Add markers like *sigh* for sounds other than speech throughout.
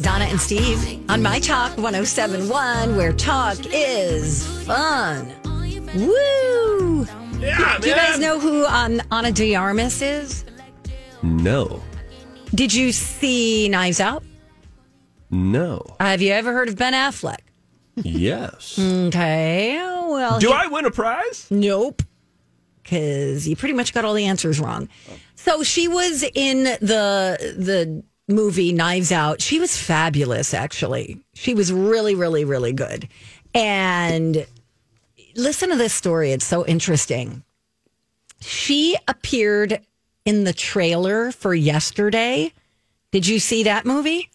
Donna and Steve on My Talk 1071, where talk is fun. Woo! Yeah, Do you guys know who um, Ana de Armas is? No. Did you see Knives Out? No. Have you ever heard of Ben Affleck? Yes. Okay. Well, Do he- I win a prize? Nope. Because you pretty much got all the answers wrong. So she was in the the movie Knives Out. She was fabulous, actually. She was really, really, really good. And listen to this story. It's so interesting. She appeared in the trailer for yesterday. Did you see that movie?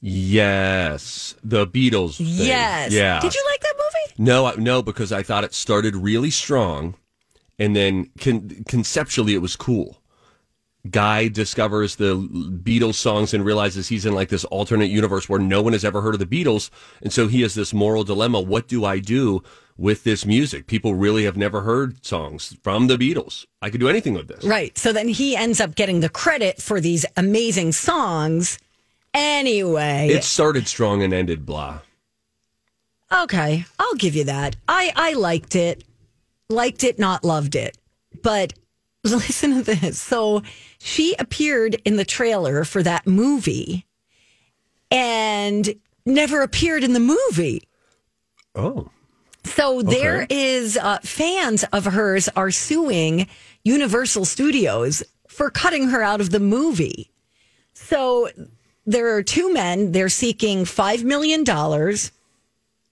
Yes. The Beatles. Thing. Yes. Yeah. Did you like that movie? No, I- no, because I thought it started really strong, and then con- conceptually it was cool. Guy discovers the Beatles songs and realizes he's in like this alternate universe where no one has ever heard of the Beatles, and so he has this moral dilemma: What do I do with this music? People really have never heard songs from the Beatles. I could do anything with this. Right. So then he ends up getting the credit for these amazing songs. Anyway, It started strong and ended blah. okay, I'll give you that. I I liked it. Liked it, not loved it. But *laughs* listen to this. So she appeared in the trailer for that movie and never appeared in the movie. Oh. So there is uh, fans of hers are suing Universal Studios for cutting her out of the movie. So there are two men. They're seeking five million dollars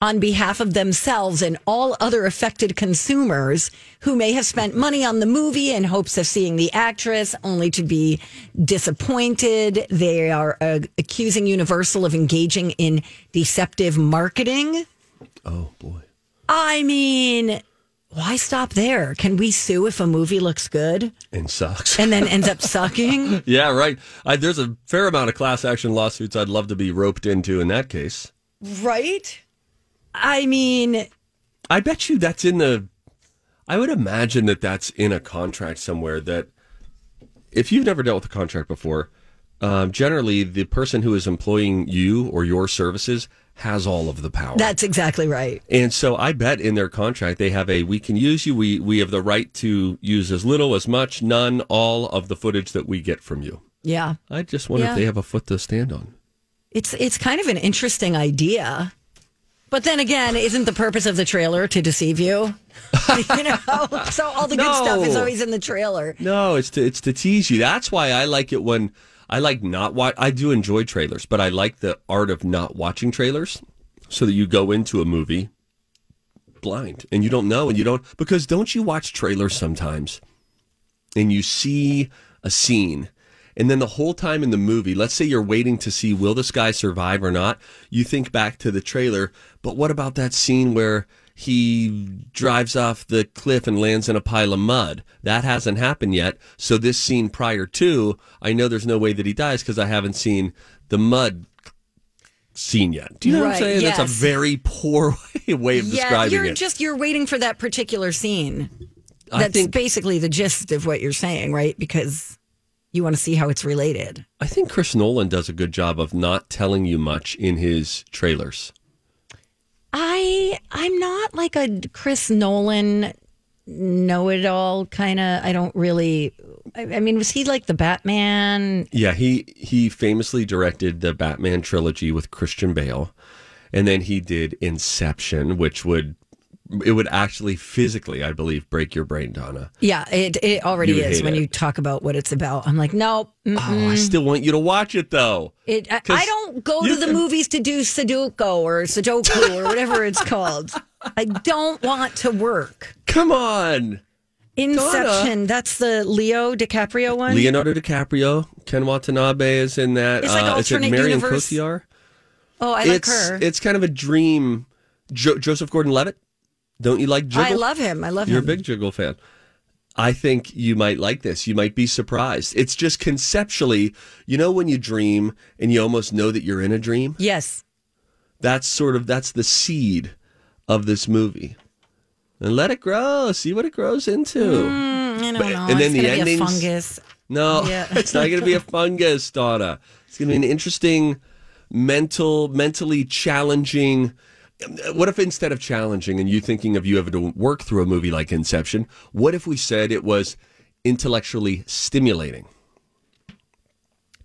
on behalf of themselves and all other affected consumers who may have spent money on the movie in hopes of seeing the actress, only to be disappointed. They are uh, accusing Universal of engaging in deceptive marketing. Oh boy. I mean, why stop there? Can we sue if a movie looks good And sucks. and then ends up *laughs* sucking? Yeah, right. I, there's a fair amount of class action lawsuits I'd love to be roped into in that case. Right? I mean, I bet you that's in the. I would imagine that that's in a contract somewhere. That if you've never dealt with a contract before, um, generally the person who is employing you or your services has all of the power. that's exactly right. and so I bet in their contract they have a we can use you. We we have the right to use as little, as much, none, all of the footage that we get from you. Yeah. I just wonder Yeah. if they have a foot to stand on. It's it's kind of an interesting idea. But then again, isn't the purpose of the trailer to deceive you? *laughs* you know, so all the good stuff is always in the trailer. No, it's to it's to tease you. That's why I like it when I like not watch. I do enjoy trailers, but I like the art of not watching trailers, so that you go into a movie blind and you don't know and you don't because don't you watch trailers sometimes and you see a scene and then the whole time in the movie, let's say you're waiting to see will this guy survive or not, you think back to the trailer, but what about that scene where he drives off the cliff and lands in a pile of mud? That hasn't happened yet. So this scene prior to, I know there's no way that he dies because I haven't seen the mud scene yet. Do you know what I'm Right, saying? That's a very poor *laughs* way of Yeah, describing you're it. just you're waiting for that particular scene. I That's think basically the gist of what you're saying, right? Because you want to see how it's related. I think Chris Nolan does a good job of not telling you much in his trailers. I I'm not like a Chris Nolan know it all kind of. I don't really I, I mean, was he like the Batman? Yeah, he he famously directed the Batman trilogy with Christian Bale, and then he did Inception, which would it would actually physically, I believe, break your brain, Donna. Yeah, it it already is when it. you talk about what it's about. I'm like, no, mm, Oh, I still want you to watch it though. it. I, I don't go to the can- movies to do Sudoku or Sudoku or *laughs* whatever it's called. I don't want to work. Come on, Inception. That's the Leo DiCaprio one. Leonardo DiCaprio, Ken Watanabe is in that. It's like uh, alternate Marion universe. Cotillard? oh, I like it's her. it's kind of a dream. Jo- Joseph Gordon-Levitt, don't you like Jiggle? I love him. I love him. You're a big Jiggle fan. I think you might like this. You might be surprised. It's just conceptually, you know, when you dream and you almost know that you're in a dream. yes. That's sort of that's the seed of this movie, and let it grow. See what it grows into. Mm, I don't But- know. and then it's the a fungus. No, Yeah. *laughs* it's not going to be a fungus, Donna. It's going to be an interesting, mental, mentally challenging. What if instead of challenging and you thinking of you having to work through a movie like Inception, what if we said it was intellectually stimulating?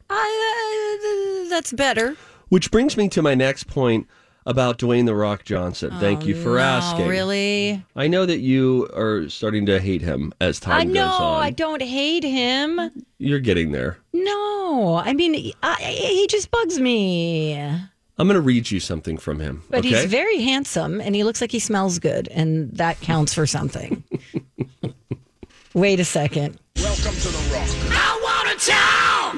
I, uh, that's better. Which brings me to my next point about Dwayne the Rock Johnson. Thank you for Oh, No, asking. really? I know that you are starting to hate him as I time know. goes on. I don't hate him. You're getting there. No, I mean, I, he just bugs me. I'm going to read you something from him. But okay? he's very handsome and he looks like he smells good, and that counts for something. *laughs* Wait a second. Welcome to the Rock. I want a town.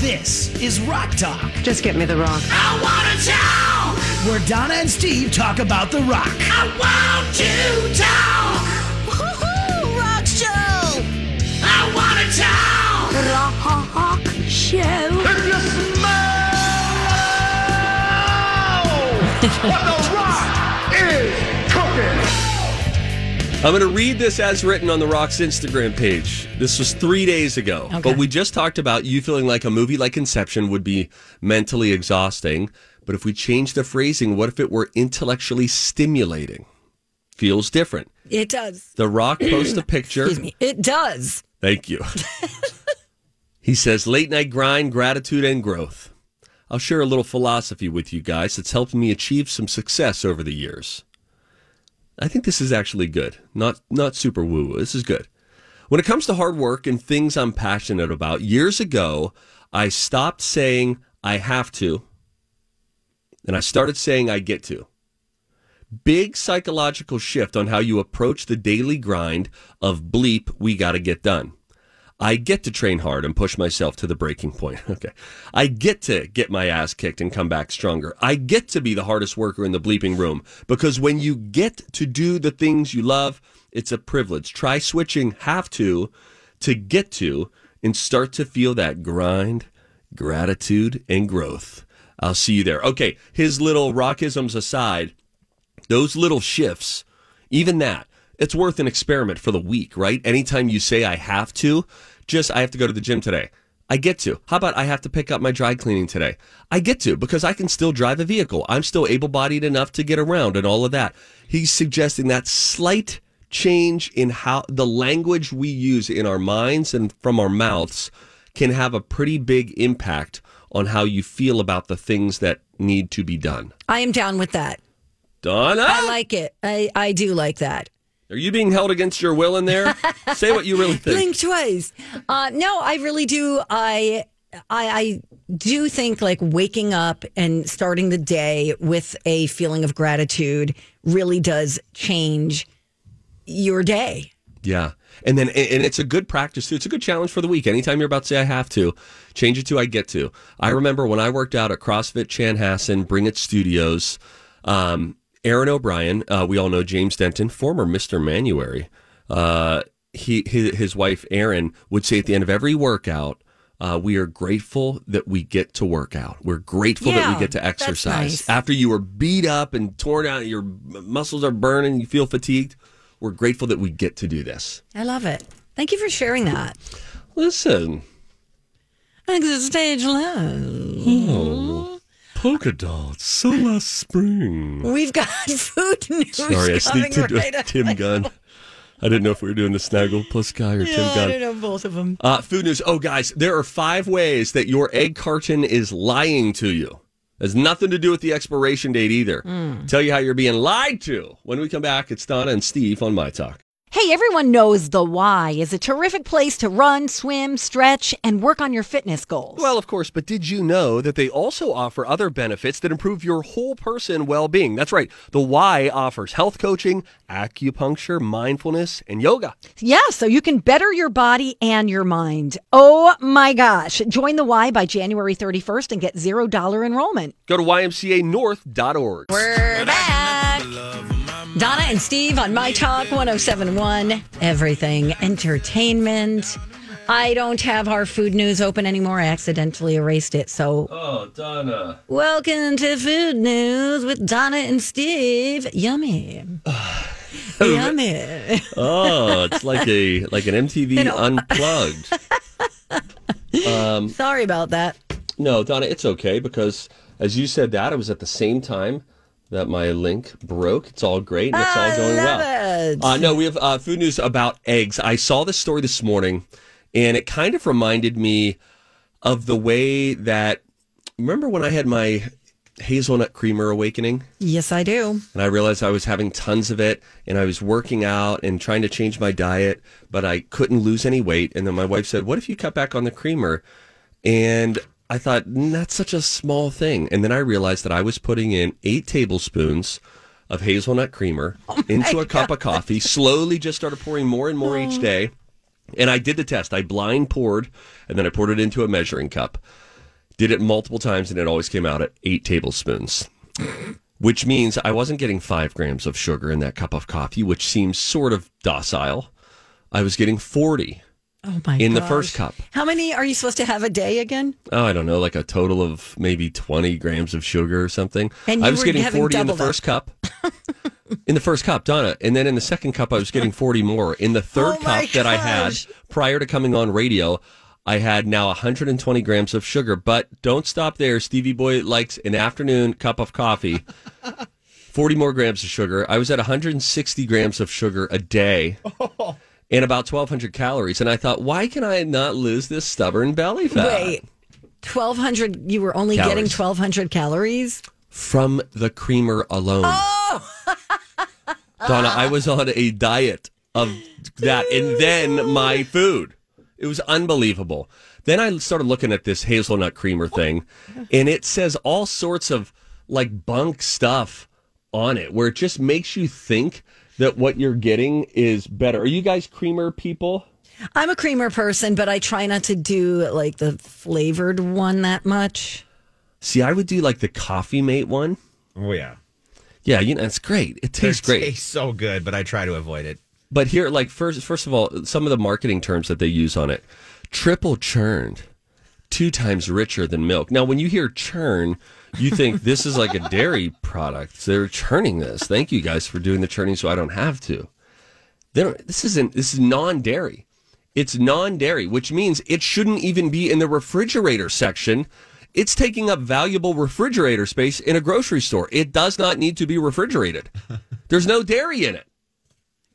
This is Rock Talk, Just get me the rock. I want a town. where Donna and Steve talk about the Rock. I want to talk. Woohoo, rock show. I want a town. Rock show. The Rock is cooking. I'm going to read this as written on The Rock's Instagram page. This was three days ago. Okay. But we just talked about you feeling like a movie like Inception would be mentally exhausting. But if we change the phrasing, what if it were intellectually stimulating? Feels different. It does. The Rock posts a *clears throat* picture. Excuse me. It does. Thank you. *laughs* he says, late night grind, gratitude, and growth. I'll share a little philosophy with you guys that's helped me achieve some success over the years. I think this is actually good. Not not super woo woo. This is good. When it comes to hard work and things I'm passionate about, years ago, I stopped saying I have to and I started saying I get to. Big psychological shift on how you approach the daily grind of bleep, we got to get done. I get to train hard and push myself to the breaking point. *laughs* Okay. I get to get my ass kicked and come back stronger. I get to be the hardest worker in the bleeping room because when you get to do the things you love, it's a privilege. Try switching have to to get to and start to feel that grind, gratitude, and growth. I'll see you there. Okay. His little rockisms aside, those little shifts, even that, it's worth an experiment for the week, right? Anytime you say I have to, just I have to go to the gym today. I get to. How about I have to pick up my dry cleaning today? I get to because I can still drive a vehicle. I'm still able bodied enough to get around and all of that. He's suggesting that slight change in how the language we use in our minds and from our mouths can have a pretty big impact on how you feel about the things that need to be done. I am down with that. Donna? I like it. I, I do like that. Are you being held against your will in there? *laughs* Say what you really think. Blink twice. Uh, no, I really do. I, I I do think like waking up and starting the day with a feeling of gratitude really does change your day. Yeah. And then, and it's a good practice too. It's a good challenge for the week. Anytime you're about to say I have to, change it to I get to. I remember when I worked out at CrossFit Chanhassen, Bring It Studios, um, Aaron O'Brien, uh, we all know James Denton, former Mr. Manuary. Uh, he, his, his wife, Erin, would say at the end of every workout, uh, we are grateful that we get to work out. We're grateful that we get to exercise. nice. After you were beat up and torn out, your muscles are burning, you feel fatigued. We're grateful that we get to do this. I love it. Thank you for sharing that. Listen, Exit stage left. Polka dots, so last spring. We've got *laughs* food news Sorry, I sneaked into right up. Tim Gunn. I didn't know if we were doing the Snaggle plus guy or Tim Gunn. I know both of them. Uh, food news. Oh, guys, there are five ways that your egg carton is lying to you. Has nothing to do with the expiration date either. Tell you how you're being lied to. When we come back, it's Donna and Steve on My Talk. Hey, everyone knows the Y is a terrific place to run, swim, stretch, and work on your fitness goals. Well, of course, but did you know that they also offer other benefits that improve your whole person well being? That's right. The Y offers health coaching, acupuncture, mindfulness, and yoga. yeah, so you can better your body and your mind. Oh my gosh. Join the Y by January 31st and get $0 enrollment. Go to ymcanorth.org. We're back. Donna and Steve on My Talk 1071, Everything Entertainment. I don't have our food news open anymore. I accidentally erased it. So, Oh, Donna. welcome to Food News with Donna and Steve. Yummy. *sighs* Yummy. Oh, it's like a like an MTV *laughs* unplugged. *laughs* um, Sorry about that. No, Donna, it's okay because as you said that, it was at the same time that my link broke. It's all great and it's all going well. it. Uh, no, we have uh, food news about eggs. I saw this story this morning, and it kind of reminded me of the way that. Remember when I had my hazelnut creamer awakening? Yes, I do. and I realized I was having tons of it and I was working out and trying to change my diet, but I couldn't lose any weight. And then my wife said, What if you cut back on the creamer? And I thought, "Mm, That's such a small thing. And then I realized that I was putting in eight tablespoons of hazelnut creamer *laughs* into a cup of coffee, slowly just started pouring more and more each day. And I did the test. I blind poured and then I poured it into a measuring cup. Did it multiple times and it always came out at eight tablespoons which means I wasn't getting five grams of sugar in that cup of coffee, which seems sort of docile. I was getting 40 Oh my in the first cup. How many are you supposed to have a day again? Oh, I don't know, like a total of maybe 20 grams of sugar or something. And I was were getting 40 in the double that. first cup. in the first cup, Donna. And then in the second cup, I was getting 40 more. In the third Oh my cup that I had prior to coming on radio, I had now 120 grams of sugar. But don't stop there. Stevie Boy likes an afternoon cup of coffee. *laughs* 40 more grams of sugar. I was at 160 grams of sugar a day *laughs* oh. And about 1,200 calories. And I thought, why can I not lose this stubborn belly fat? Wait. 1200 you were only getting 1200 calories? From the creamer alone. Oh! Donna, I was on a diet of that and then my food. It was unbelievable. Then I started looking at this hazelnut creamer thing, and it says all sorts of like bunk stuff on it where it just makes you think that what you're getting is better. Are you guys creamer people? I'm a creamer person, but I try not to do like the flavored one that much. See, I would do like the coffee mate one. Oh yeah, Yeah, you know, it's great. It tastes It great. Tastes so good, but I try to avoid it. But here, like first, first of all, some of the marketing terms that they use on it: triple churned, two times richer than milk. Now, when you hear churn, you think this is like a dairy product. They're churning this. Thank you guys for doing the churning, so I don't have to. They don't. This isn't. This is non-dairy. It's non-dairy, which means it shouldn't even be in the refrigerator section. It's taking up valuable refrigerator space in a grocery store. It does not need to be refrigerated. There's no dairy in it.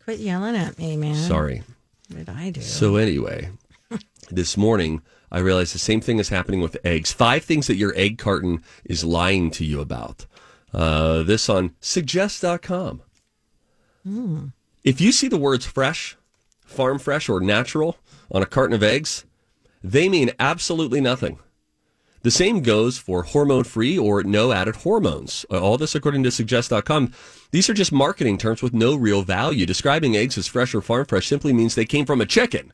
Quit yelling at me, man. Sorry. What did I do? So anyway, this morning I realized the same thing is happening with eggs. Five things that your egg carton is lying to you about. Uh, this on suggest.com. If you see the words fresh, farm fresh, or natural on a carton of eggs, they mean absolutely nothing. The same goes for hormone free or no added hormones. Uh, All this according to suggest.com. These are just marketing terms with no real value. Describing eggs as fresh or farm fresh simply means they came from a chicken.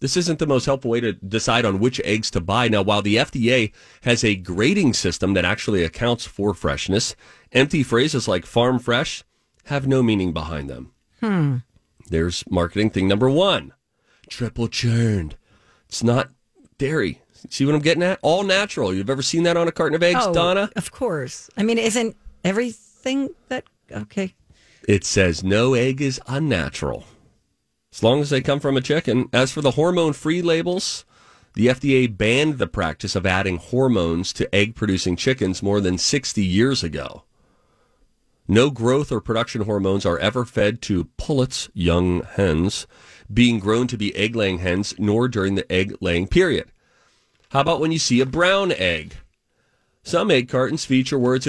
This isn't the most helpful way to decide on which eggs to buy. Now, while the FDA has a grading system that actually accounts for freshness, empty phrases like farm fresh have no meaning behind them. Hmm. There's marketing thing number one triple churned. It's not dairy. See what I'm getting at? All natural. You've ever seen that on a carton of eggs, oh, Donna? Of course. I mean, isn't everything that okay? It says no egg is unnatural. As long as they come from a chicken. As for the hormone free labels, the FDA banned the practice of adding hormones to egg producing chickens more than 60 years ago. No growth or production hormones are ever fed to pullets, young hens, being grown to be egg laying hens, nor during the egg laying period. How about when you see a brown egg? Some egg cartons feature words.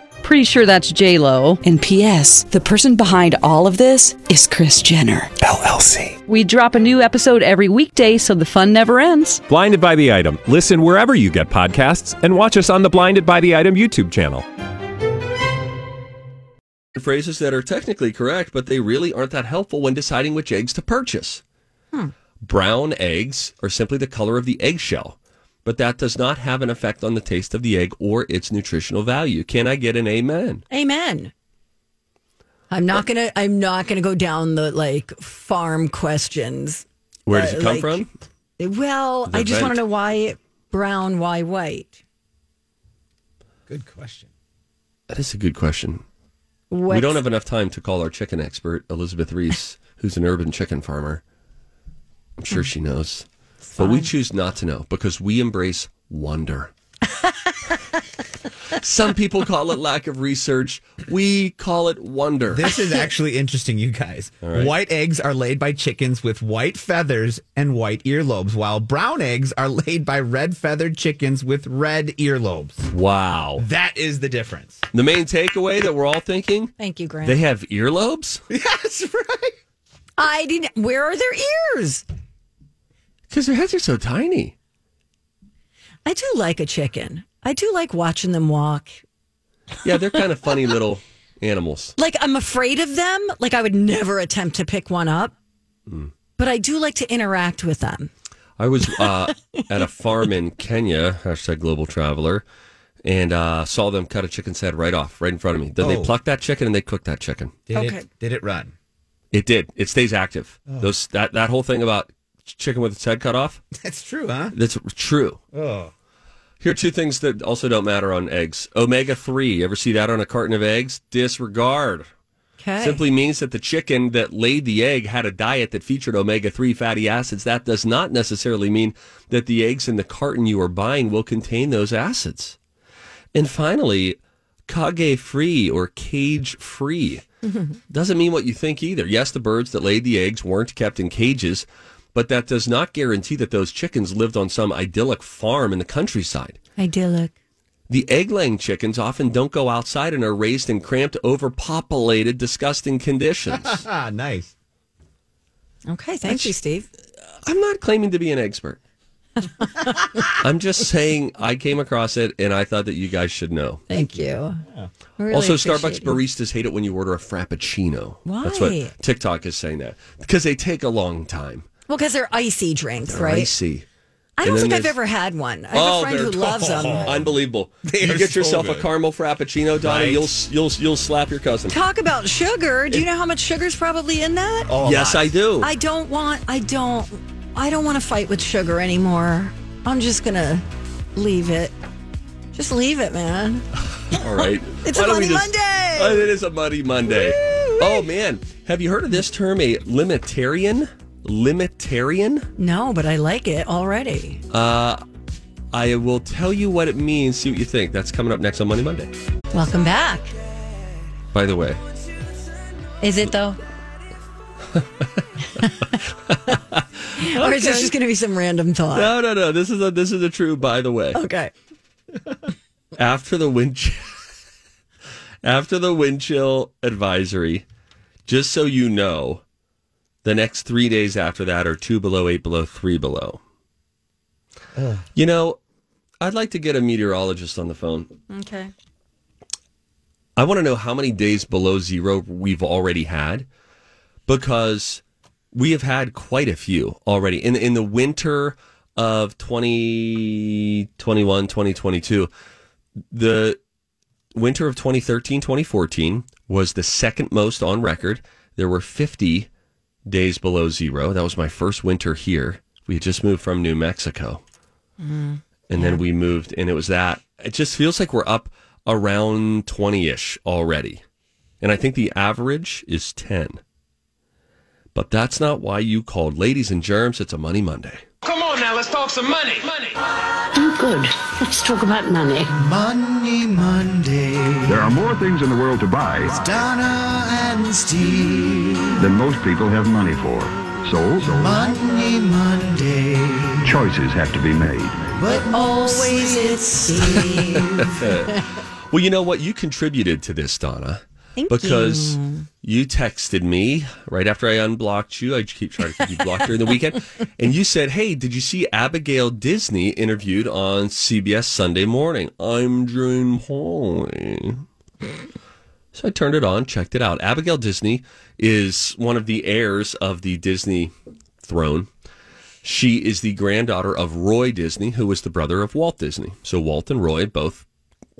Pretty sure that's J Lo. And P.S. The person behind all of this is Kris Jenner LLC. We drop a new episode every weekday, so the fun never ends. Blinded by the item. Listen wherever you get podcasts, and watch us on the Blinded by the Item YouTube channel. phrases that are technically correct, but they really aren't that helpful when deciding which eggs to purchase. Hmm. Brown eggs are simply the color of the eggshell, but that does not have an effect on the taste of the egg or its nutritional value. Can I get an amen? Amen. I'm not gonna. I'm not gonna go down the like farm questions. Where does Uh, it come like- from? Well, The I just want to know why brown, why white. Good question. That is a good question. We don't have enough time to call our chicken expert, Elizabeth Reese, who's an urban chicken farmer. I'm sure she knows. But we choose not to know because we embrace wonder. Some people call it lack of research. We call it wonder. This is actually interesting, you guys. right. White eggs are laid by chickens with white feathers and white earlobes, while brown eggs are laid by red feathered chickens with red earlobes. wow. That is the difference. The main takeaway that we're all thinking Thank you, Grant. they have earlobes? *laughs* Yes, right. I didn't. Where are their ears? Because their heads are so tiny. I do like a chicken. I do like watching them walk. Yeah, they're kind of funny little animals. *laughs* Like I'm afraid of them. Like I would never attempt to pick one up. But I do like to interact with them. I was uh, *laughs* at a farm in Kenya, hashtag global traveler, and uh, saw them cut a chicken's head right off, right in front of me. Then they Oh. plucked that chicken and they cooked that chicken. Did Okay. it did it run? It did. It stays active. Those that that whole thing about chicken with its head cut off. *laughs* That's true, huh? That's true. Oh. Here are two things that also don't matter on eggs. Omega three. Ever see that on a carton of eggs? Disregard. Okay. Simply means that the chicken that laid the egg had a diet that featured omega 3 fatty acids. That does not necessarily mean that the eggs in the carton you are buying will contain those acids. And finally, kage free or cage free *laughs* doesn't mean what you think either. Yes, the birds that laid the eggs weren't kept in cages, but that does not guarantee that those chickens lived on some idyllic farm in the countryside. Idyllic. The egg laying chickens often don't go outside and are raised in cramped, overpopulated, disgusting conditions. *laughs* Ah, nice. Okay. Thank you, Steve. I'm not claiming to be an expert. *laughs* I'm just saying I came across it and I thought that you guys should know. Thank you. Really also, Starbucks it. baristas hate it when you order a frappuccino. That's Why? what TikTok is saying that because they take a long time. Well, because they're icy drinks, They're right? icy. I don't think I've ever had one. I have Oh, a friend they're- who loves them. Unbelievable. *laughs* They you get so yourself a caramel frappuccino, Donnie. Right. You'll you'll you'll slap your cousin. Talk about sugar. Do you know how much sugar's probably in that? Oh, yes. I do. I don't want. I don't. I don't want to fight with sugar anymore. I'm just gonna leave it. Just leave it, man. *laughs* All right. *laughs* It's Why a don't Muddy just- Monday. Oh, it is a muddy Monday. Oh man, have you heard of this term, a limitarian? Limitarian? No, but I like it already. Uh, I will tell you what it means. See what you think. That's coming up next on Monday Monday. Welcome back. By the way, Is it though? *laughs* or is this just going to be some random thought? no, no, no. This is a this is a true. By the way, Okay. *laughs* after the wind chill, *laughs* after the wind chill advisory, just so you know, the next three days after that are two below, eight below, three below. You know, I'd like to get a meteorologist on the phone. Okay. I want to know how many days below zero we've already had because we have had quite a few already in in the winter of 2021 2022 the winter of 2013 2014 was the second most on record there were 50 days below zero. That was my first winter here. We had just moved from new mexico. And then we moved and it was that. It just feels like we're up around 20ish already. And i think the average is 10 but that's not why you called. Ladies and germs it's a money monday. Come on now, let's talk some money. Money. Good. Let's talk about money. Money Monday. There are more things in the world to buy Donna and Steve. than most people have money for. So, Money Monday. choices have to be made. But always it's Steve. *laughs* Well, you know what? You contributed to this, Donna. Thank because you. you texted me right after I unblocked you. I keep trying to keep you blocked during the weekend. *laughs* And you said, Hey, did you see Abigail Disney interviewed on CBS Sunday morning? I'm Jane Pauley. So I turned it on, checked it out. Abigail Disney is one of the heirs of the Disney throne. She is the granddaughter of Roy Disney, who was the brother of Walt Disney. So Walt and Roy both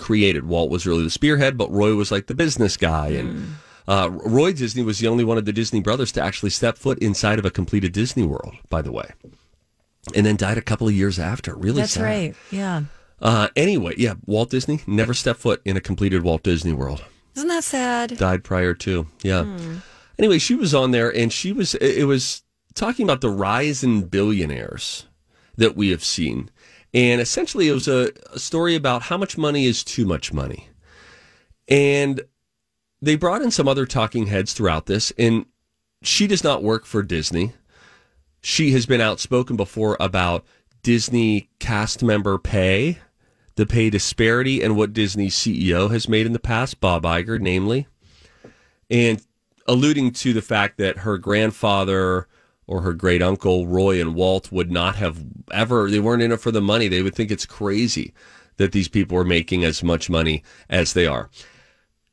created. Walt was really the spearhead, but Roy was like the business guy. And uh, Roy Disney was the only one of the Disney brothers to actually step foot inside of a completed Disney World, by the way. And then died a couple of years after. Really That's sad. right. Yeah. Uh, anyway, yeah, Walt Disney never stepped foot in a completed Walt Disney World. Isn't that sad? Died prior to. Yeah. Anyway, she was on there and she was, it was talking about the rise in billionaires that we have seen. And essentially, it was a, a story about how much money is too much money. And they brought in some other talking heads throughout this. And she does not work for Disney. She has been outspoken before about Disney cast member pay, the pay disparity, and what Disney's CEO has made in the past, Bob Iger, namely, and alluding to the fact that her grandfather or her great uncle, Roy and Walt, would not have ever, they weren't in it for the money. They would think it's crazy that these people are making as much money as they are.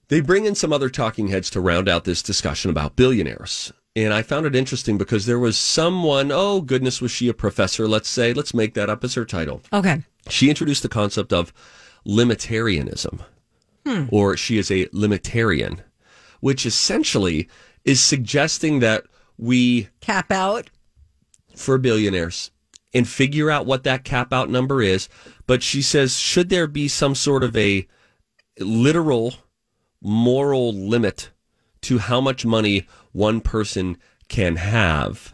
They bring in some other talking heads to round out this discussion about billionaires. And I found it interesting because there was someone, oh goodness, was she a professor? Let's say, let's make that up as her title. Okay. She introduced the concept of limitarianism, hmm. or she is a limitarian, which essentially is suggesting that we, Cap out. for billionaires, and figure out what that cap out number is. But she says, should there be some sort of a literal moral limit to how much money one person can have?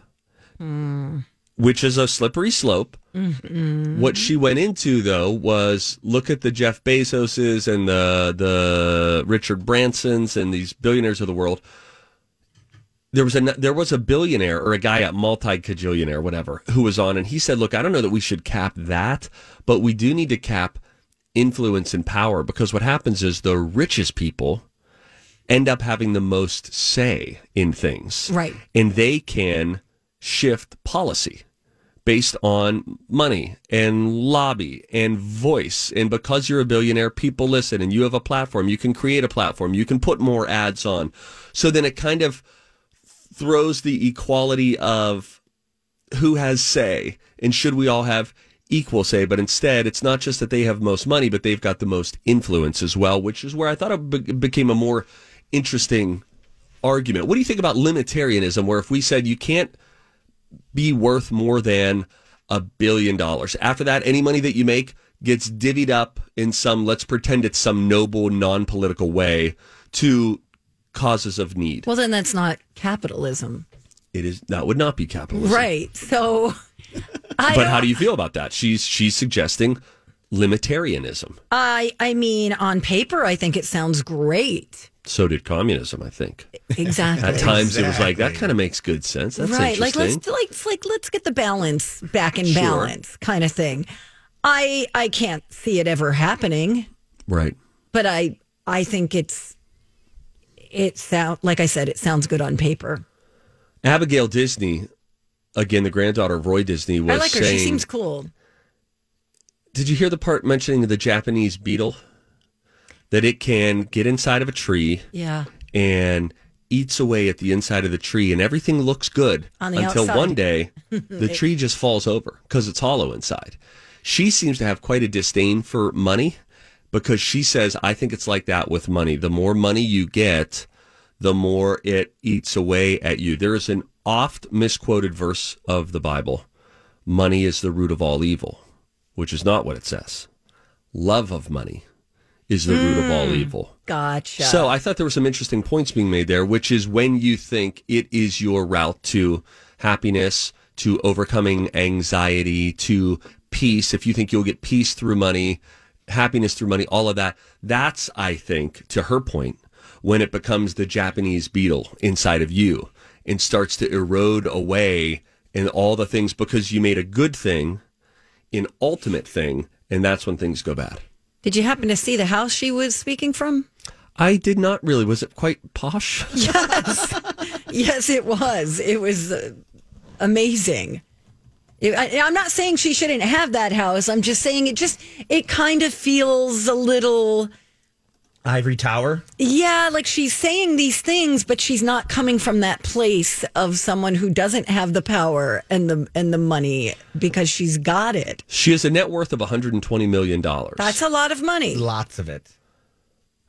Hmm. Which is a slippery slope. Mm-hmm. What she went into though was look at the Jeff Bezoses and the the Richard Bransons and these billionaires of the world. There was a there was a billionaire or a guy at multi cajillionaire whatever who was on and he said, "Look, I don't know that we should cap that, but we do need to cap influence and power because what happens is the richest people end up having the most say in things. Right. And they can shift policy based on money and lobby and voice. And because you're a billionaire, people listen and you have a platform. You can create a platform. You can put more ads on. So then it kind of throws the equality of who has say and should we all have equal say but instead it's not just that they have most money but they've got the most influence as well which is where i thought it be- became a more interesting argument. What do you think about limitarianism where if we said you can't be worth more than a billion dollars after that any money that you make gets divvied up in some let's pretend it's some noble non-political way to causes of need Well, then that's not capitalism. it is that would not be capitalism Right. So but how do you feel about that? She's she's suggesting limitarianism. I I mean on paper I think it sounds great. So did communism, I think. Exactly. At times it was like that kind of makes good sense. That's right. Like let's like it's like let's get the balance back in Sure. balance kind of thing. I I can't see it ever happening, right. but I I think it's it sound like I said it sounds good on paper. Abigail Disney, again the granddaughter of Roy Disney, was I like her. saying. She seems cool. Did you hear the part mentioning the Japanese beetle? that it can get inside of a tree Yeah. and eats away at the inside of the tree, and everything looks good until outside. one day *laughs* the tree just falls over because it's hollow inside. She seems to have quite a disdain for money because she says, I think it's like that with money. The more money you get, the more it eats away at you. There is an oft misquoted verse of the Bible money is the root of all evil, which is not what it says. Love of money is the root of all hmm, evil. Gotcha. So I thought there were some interesting points being made there, which is when you think it is your route to happiness, to overcoming anxiety, to peace. If you think you'll get peace through money, happiness through money, all of that, that's, I think, to her point, when it becomes the Japanese beetle inside of you and starts to erode away and all the things because you made a good thing an ultimate thing, and that's when things go bad. Did you happen to see the house she was speaking from? I did not really. Was it quite posh? *laughs* Yes. *laughs* yes, it was. It was uh, amazing. It- I, I'm not saying she shouldn't have that house. I'm just saying it just, it kind of feels a little, Ivory Tower. yeah, like she's saying these things, but she's not coming from that place of someone who doesn't have the power and the and the money because she's got it. She has a net worth of 120 million dollars. That's a lot of money. Lots of it.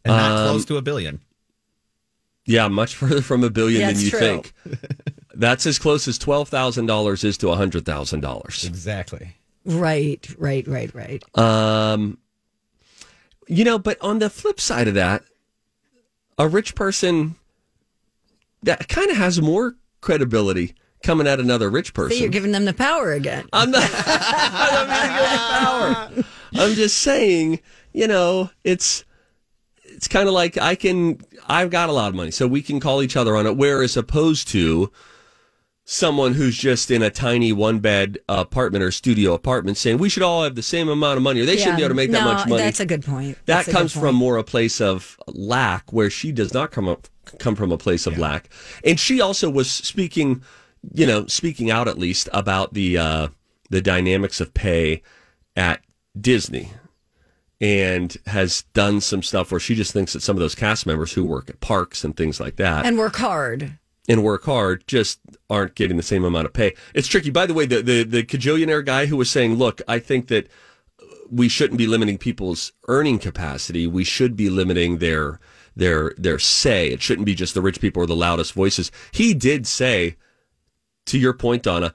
And not Um, close to a billion. Yeah, much further from a billion Yeah, than you true. think. *laughs* That's as close as twelve thousand dollars is to hundred thousand dollars. Exactly. Right, right, right, right. Um, you know, but on the flip side of that, a rich person that kind of has more credibility coming at another rich person. See, you're giving them the power again. I'm not. *laughs* I don't mean the power. I'm just saying, you know, it's it's kind of like I can. I've got a lot of money, so we can call each other on it. Whereas opposed to someone who's just in a tiny one bed apartment or studio apartment saying we should all have the same amount of money or they shouldn't be able to make that much money. That's a good point. That That's a comes point. from more a place of lack, where she does not come up come from a place of lack, and she also was speaking, you know, speaking out at least about the uh, the dynamics of pay at Disney, and has done some stuff where she just thinks that some of those cast members who work at parks and things like that and work hard. And work hard just aren't getting the same amount of pay. It's tricky. By the way, the, the, the cajillionaire guy who was saying, look, I think that we shouldn't be limiting people's earning capacity. We should be limiting their, their, their say. It shouldn't be just the rich people or the loudest voices. He did say, to your point, Donna,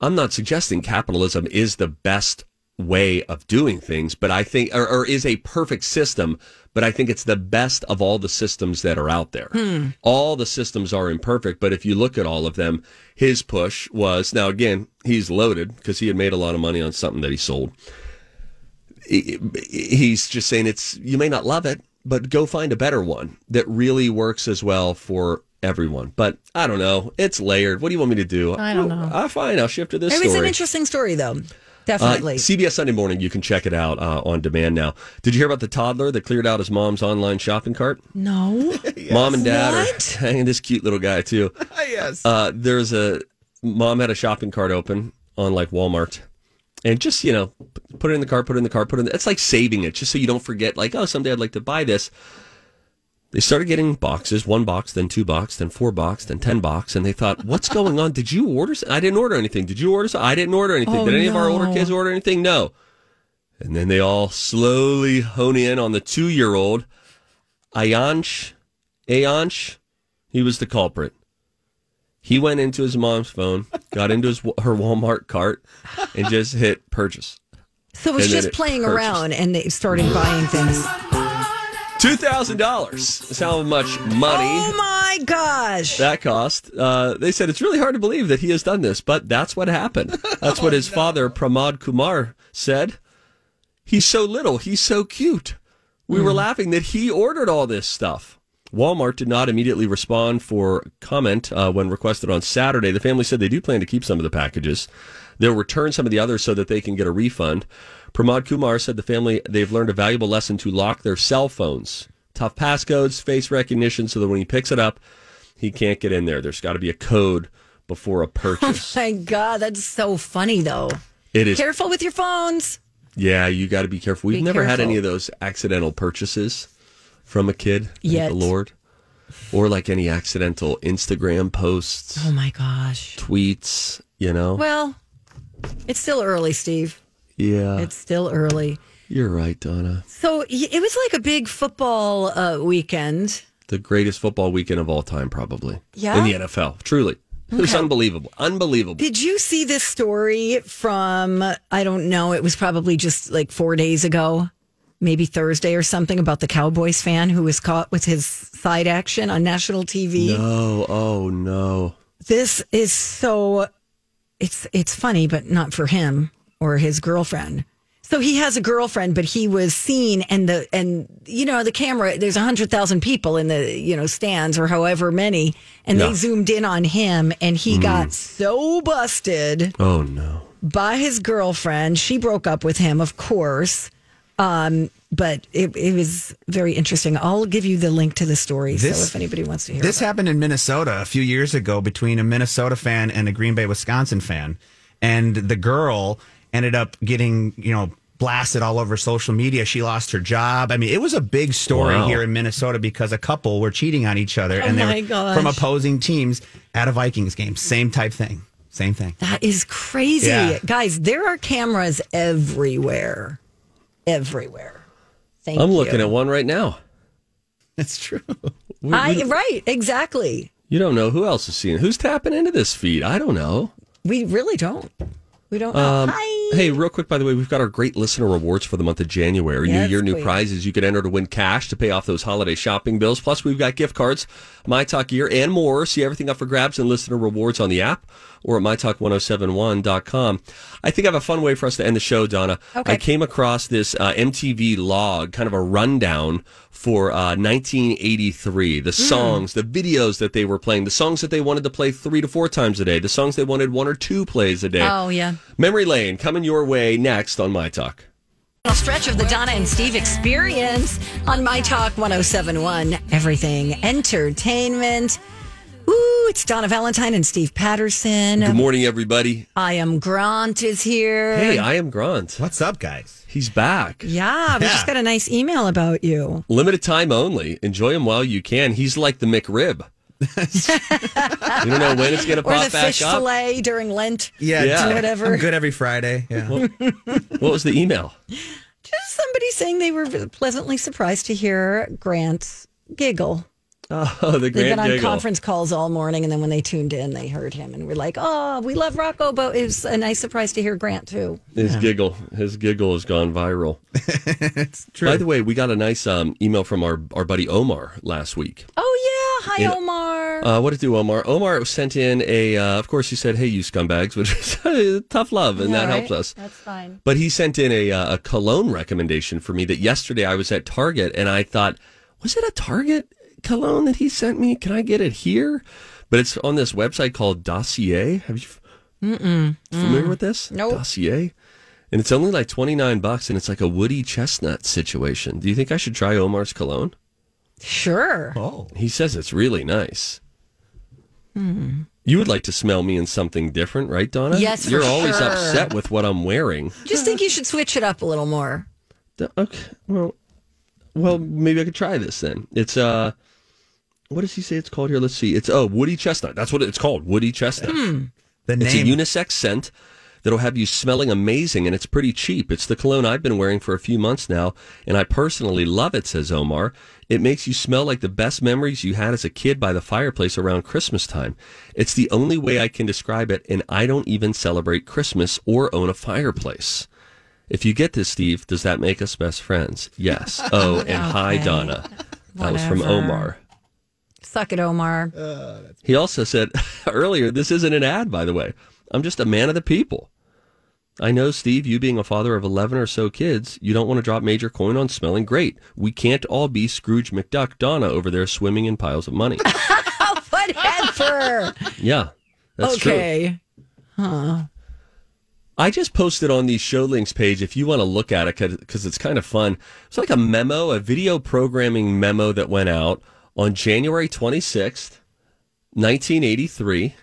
I'm not suggesting capitalism is the best way of doing things, but I think, or, or is a perfect system, but I think it's the best of all the systems that are out there. All the systems are imperfect, but if you look at all of them, his push was now again, he's loaded because he had made a lot of money on something that he sold. He's just saying it's, you may not love it, but go find a better one that really works as well for everyone. But I don't know. It's layered. What do you want me to do? I don't know. Ah, fine. I'll shift to this It was story. an interesting story, though. Uh, Definitely. CBS Sunday Morning. You can check it out uh, on demand now. Did you hear about the toddler that cleared out his mom's online shopping cart? no. *laughs* Mom and dad What? are hanging this cute little guy too. *laughs* yes. Uh, there's a mom had a shopping cart open on like Walmart, and just you know, put it in the cart, put it in the cart, put it in. The, it's like saving it, just so you don't forget. Like, oh, someday I'd like to buy this. They started getting boxes, one box, then two box, then four box, then ten box, and they thought, "What's going on? Did you order? I didn't order anything. Did you order? I didn't order anything. Oh, Did any of our older kids order anything? No." And then they all slowly hone in on the two-year-old, Ayansh. Ayansh, he was the culprit. He went into his mom's phone, got into his her Walmart cart, and just hit purchase. So it was And just it playing purchased. around and they started buying things. Two thousand dollars. That's how much money Oh my gosh. that cost. Uh, they said it's really hard to believe that he has done this, but that's what happened. That's what *laughs* his father Pramod Kumar said. He's so little. He's so cute. We were laughing that he ordered all this stuff. Walmart did not immediately respond for comment uh, when requested on Saturday. The family said they do plan to keep some of the packages. They'll return some of the others so that they can get a refund. Pramod Kumar said the family they've learned a valuable lesson to lock their cell phones. Tough passcodes, face recognition, so that when he picks it up, he can't get in there. There's got to be a code before a *laughs* oh, purchase. Oh My God, that's so funny though. it is Careful with your phones. Yeah, you got to be careful. We've Be never had any of those accidental purchases. from a kid. Yeah, the Lord. Or like any accidental Instagram posts, Oh my gosh. tweets, you know? Well, it's still early, Steve. Yeah. It's still early. You're right, Donna. So it was like a big football uh, weekend. The greatest football weekend of all time, probably. Yeah? In the NFL. Truly. It was unbelievable. Unbelievable. Did you see this story from, I don't know, it was probably just like four days ago, maybe Thursday or something, about the Cowboys fan who was caught with his side action on national TV? No. Oh, no. This is so, it's, it's funny, but not for him or his girlfriend. So he has a girlfriend, but he was seen and the, and you know, the camera, there's a hundred thousand people in the, you know, stands or however many, and they zoomed in on him and he got so busted Oh, no. by his girlfriend. She broke up with him, of course. Um, but it, it was very interesting. I'll give you the link to the story. so if anybody wants to hear This happened in Minnesota a few years ago between a Minnesota fan and a Green Bay, Wisconsin fan. And the girl ended up getting, you know, blasted all over social media. She lost her job. I mean, it was a big story Wow. here in Minnesota because a couple were cheating on each other Oh and they my were gosh. from opposing teams at a Vikings game. Same type thing. Same thing. That is crazy. Yeah. Guys, there are cameras everywhere. Everywhere. Thank I'm you. looking at one right now. That's true. We- I, we- right, exactly. you don't know who else is seeing. Who's tapping into this feed? I don't know. We really don't. We don't know. Um, Hi. Hey, real quick, by the way, we've got our great listener rewards for the month of January. new year, new please. prizes. You can enter to win cash to pay off those holiday shopping bills. Plus, we've got gift cards, My Talk Gear, and more. See everything up for grabs and listener rewards on the app or at mytalk1071.com. I think I have a fun way for us to end the show, Donna. Okay. I came across this uh, MTV log, kind of a rundown for uh, 1983. The songs, the videos that they were playing, the songs that they wanted to play three to four times a day, the songs they wanted one or two plays a day. Oh, yeah. Memory Lane coming your way next on My Talk. Final stretch of the Donna and Steve experience on My Talk 1071, Everything Entertainment. Ooh, it's Donna Valentine and Steve Patterson. Good morning, everybody. I am Grant is here. Hey, I am Grant. What's up, guys? He's back. yeah, we just got a nice email about you. Limited time only. Enjoy him while you can. He's like the McRib. *laughs* you don't know when it's going to Or pop the back fish up. fillet during Lent. Yeah, Yeah. Or whatever. I'm good every Friday. Yeah. What was the email? Just somebody saying they were pleasantly surprised to hear Grant's giggle. Oh, the Grant They've grand been on giggle. conference calls all morning, and then when they tuned in, they heard him and were like, "Oh, we love Rocco," but it was a nice surprise to hear Grant too. His giggle, his giggle has gone viral. *laughs* it's true. By the way, we got a nice um, email from our, our buddy Omar last week. Oh yeah, hi In- Omar. Uh, what did do, Omar? Omar sent in a. Uh, of course, he said, "Hey, you scumbags," *laughs* which is tough love, and Yeah, that right? helps us. That's fine. But he sent in a uh, a cologne recommendation for me that yesterday I was at Target and I thought, was it a Target cologne that he sent me? Can I get it here? But it's on this website called Dossier. Have you Mm-mm. familiar with this? Nope. Dossier. And it's only like 29 bucks and it's like a woody chestnut situation. Do you think I should try Omar's cologne? Sure. Oh. He says it's really nice. Hmm. You would like to smell me in something different, right, Donna? Yes, You're always sure. upset with what I'm wearing. Just think you should switch it up a little more. Okay. Well, well, maybe I could try this then. It's uh, what does he say it's called here? Let's see. It's oh, woody chestnut. That's what it's called. Woody chestnut. The It's a unisex scent that'll have you smelling amazing, and it's pretty cheap. It's the cologne I've been wearing for a few months now, and I personally love it. Says Omar. It makes you smell like the best memories you had as a kid by the fireplace around Christmas time. It's the only way I can describe it, and I don't even celebrate Christmas or own a fireplace. If you get this, Steve, does that make us best friends? Yes. *laughs* Oh, and hi, Okay. Donna. That was from Omar. Suck it, Omar. He also said *laughs* earlier, this isn't an ad, by the way. I'm just a man of the people. I know, Steve, you being a father of 11 or so kids, you don't want to drop major coin on smelling great. We can't all be Scrooge McDuck Donna over there swimming in piles of money. *laughs* Whatever. yeah, that's true. okay. Huh. I just posted on the show links page if you want to look at it because it's kind of fun. It's like a memo, a video programming memo that went out on January 26th, 1983.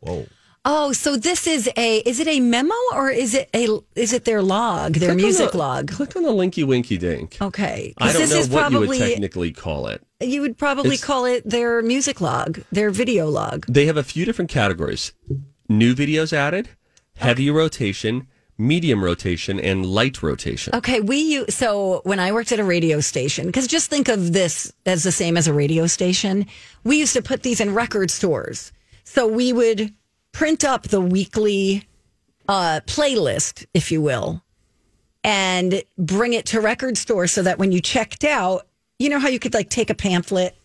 Whoa. Oh, so this is a is it a memo or is it a is it their log, their Click music the- log? Click on the linky winky dink. Okay. I don't know what you would technically call it. you would probably It's- call it their music log, their video log. They have a few different categories new videos added, heavy rotation, medium rotation, and light rotation. Okay, we use, so when I worked at a radio station, because just think of this as the same as a radio station, we used to put these in record stores. So we would print up the weekly uh, playlist, if you will, and bring it to record store so that when you checked out, you know how you could like take a pamphlet,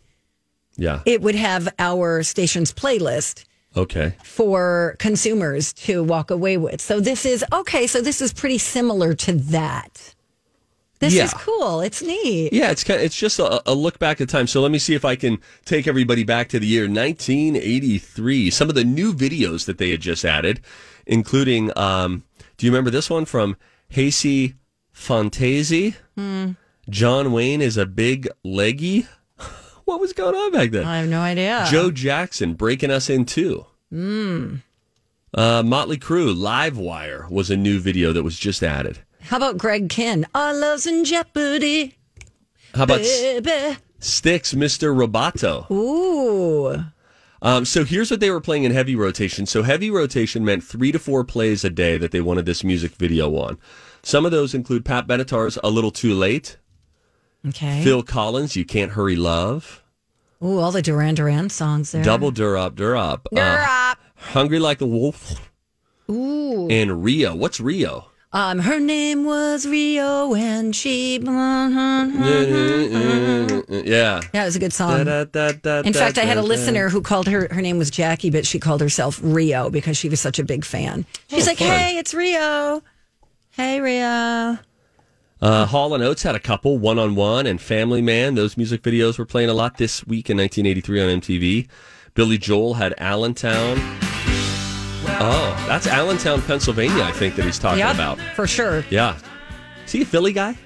Yeah. it would have our station's playlist Okay. for consumers to walk away with. So this is okay. So this is pretty similar to that. This Yeah. is cool. It's neat. Yeah, it's kind it's just a, a look back at time. So let me see if I can take everybody back to the year 1983. Some of the new videos that they had just added, including, um, do you remember this one from Haysi Fantayzee? Hmm. John Wayne is a big leggy. *laughs* What was going on back then? I have no idea. Joe Jackson breaking us in two. Mm. Uh, Motley Crue, Live Wire was a new video that was just added. How about Greg Kihn? Our love's in jeopardy. How about baby? Styx, Mr. Roboto? Ooh. Um, so here's what they were playing in heavy rotation. So heavy rotation meant three to four plays a day that they wanted this music video on. Some of those include Pat Benatar's "A Little Too Late," Okay. Phil Collins' "You Can't Hurry Love," Ooh, all the Duran Duran songs there. Double Dur Up Dur Up, uh, "Hungry Like the Wolf," Ooh. and Rio. What's Rio? Um, her name was Rio, and she. Yeah. Yeah, it was a good song. Da-da-da-da-da-da. In fact, I had a listener who called her. Her name was Jackie, but she called herself Rio because she was such a big fan. She's Oh, like, fun. "Hey, it's Rio. Hey, Rio." Uh, Hall and Oates had a couple, One on One and Family Man. Those music videos were playing a lot this week in 1983 on MTV. Billy Joel had Allentown. Oh, that's Allentown, Pennsylvania, I think that he's talking Yep, about. for sure. Yeah. Is he a Philly guy?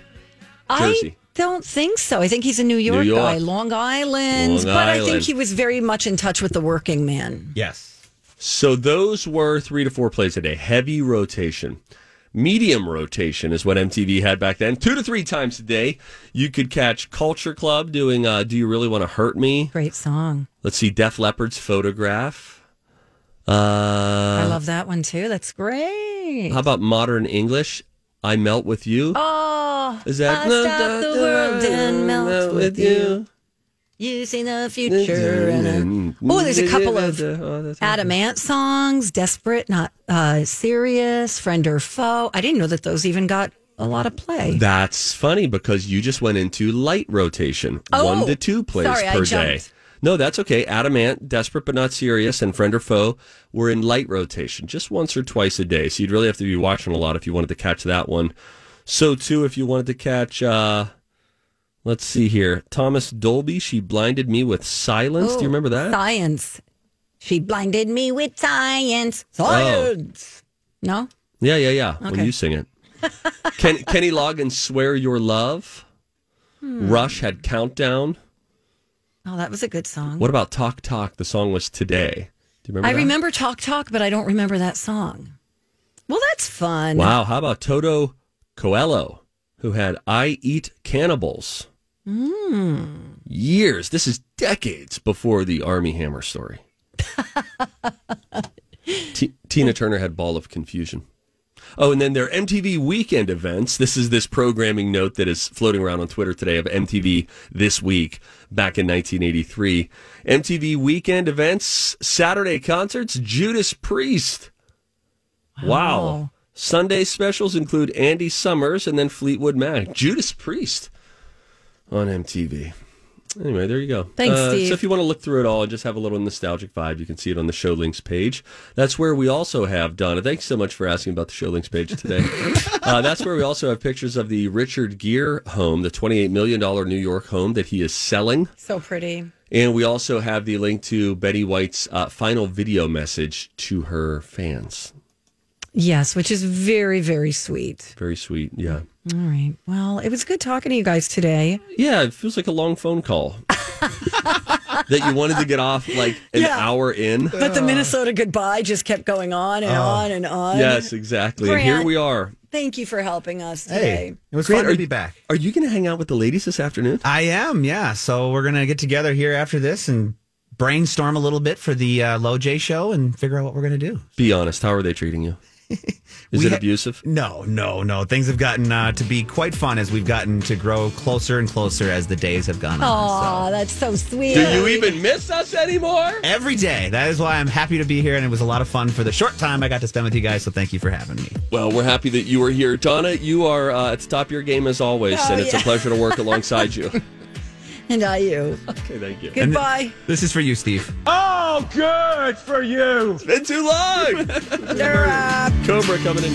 Jersey. I don't think so. I think he's a New York, York. guy, Long Island. Long but I think he was very much in touch with the working man. Yes. So those were three to four plays a day. Heavy rotation. Medium rotation is what MTV had back then. Two to three times a day. You could catch Culture Club doing uh, Do You Really Want to Hurt Me? Great song. Let's see, Def Leppard's Photograph. Uh, I love that one too. That's great. How about Modern English? I Melt With You. Oh, Is that- I stop the world and melt with you. You see the future. and a- Oh, there's a couple of *laughs* Adam Ant songs. Desperate, not uh, serious. Friend or foe. I didn't know that those even got a lot of play. That's funny because you just went into light rotation. Oh, One to two plays sorry, per day. No, that's okay. Adam Ant, Desperate but Not Serious, and Friend or Foe were in light rotation just once or twice a day. So you'd really have to be watching a lot if you wanted to catch that one. So, too, if you wanted to catch, uh, let's see here, Thomas Dolby, She Blinded Me with Silence. Do you Oh, remember that? Science. She blinded me with science. Oh. Science. No? Yeah, yeah, yeah. When you sing it. Ken, *laughs* Kenny Loggins, Swear Your Love. Hmm. Rush had Countdown. Oh, that was a good song. What about Talk Talk? The song was Today. Do you remember I that? remember Talk Talk, but I don't remember that song. Well, that's fun. Wow. How about Toto Coelho, who had I Eat Cannibals? Mm. Years. This is decades before the Armie Hammer story. *laughs* T- Tina Turner had Ball of Confusion. Oh, and then their MTV weekend events. This is this programming note that is floating around on Twitter today of MTV this week back in 1983. MTV weekend events, Saturday concerts, Judas Priest. Wow. Sunday specials include Andy Summers and then Fleetwood Mac. Judas Priest on MTV. Anyway, there you go. Thanks, Uh, Steve. So if you want to look through it all and just have a little nostalgic vibe, you can see it on the show links page. That's where we also have Donna. Thanks so much for asking about the show links page today. *laughs* uh, that's where we also have pictures of the Richard Gere home, the $28 million New York home that he is selling. So pretty. And we also have the link to Betty White's uh, final video message to her fans. Yes, which is very, very sweet. Very sweet. Yeah. All right. Well, it was good talking to you guys today. Yeah, it feels like a long phone call. *laughs* that you wanted to get off like an Yeah. hour in. But the Minnesota goodbye just kept going on and Oh. on and on. Yes, exactly. And here we are. Thank you for helping us today. Hey, it was Grant, fun to are be back. Are you going to hang out with the ladies this afternoon? I am, yeah. So we're gonna get together here after this and brainstorm a little bit for the uh, Low J show and figure out what we're gonna do. Be honest. How are they treating you? *laughs* Is We it ha- abusive? No, no, no. Things have gotten uh, to be quite fun as we've gotten to grow closer and closer as the days have gone on. Oh, that's so sweet. Do you even miss us anymore? Every day. That is why I'm happy to be here, and it was a lot of fun for the short time I got to spend with you guys. So thank you for having me. Well, we're happy that you were here. Donna, you are uh, at the top of your game as always, Oh, and it's yeah. a pleasure to work *laughs* alongside you. *laughs* And I you. Okay, thank you. Goodbye. This is for you, Steve. Oh, good for you. It's been too long. *laughs* Cobra coming in.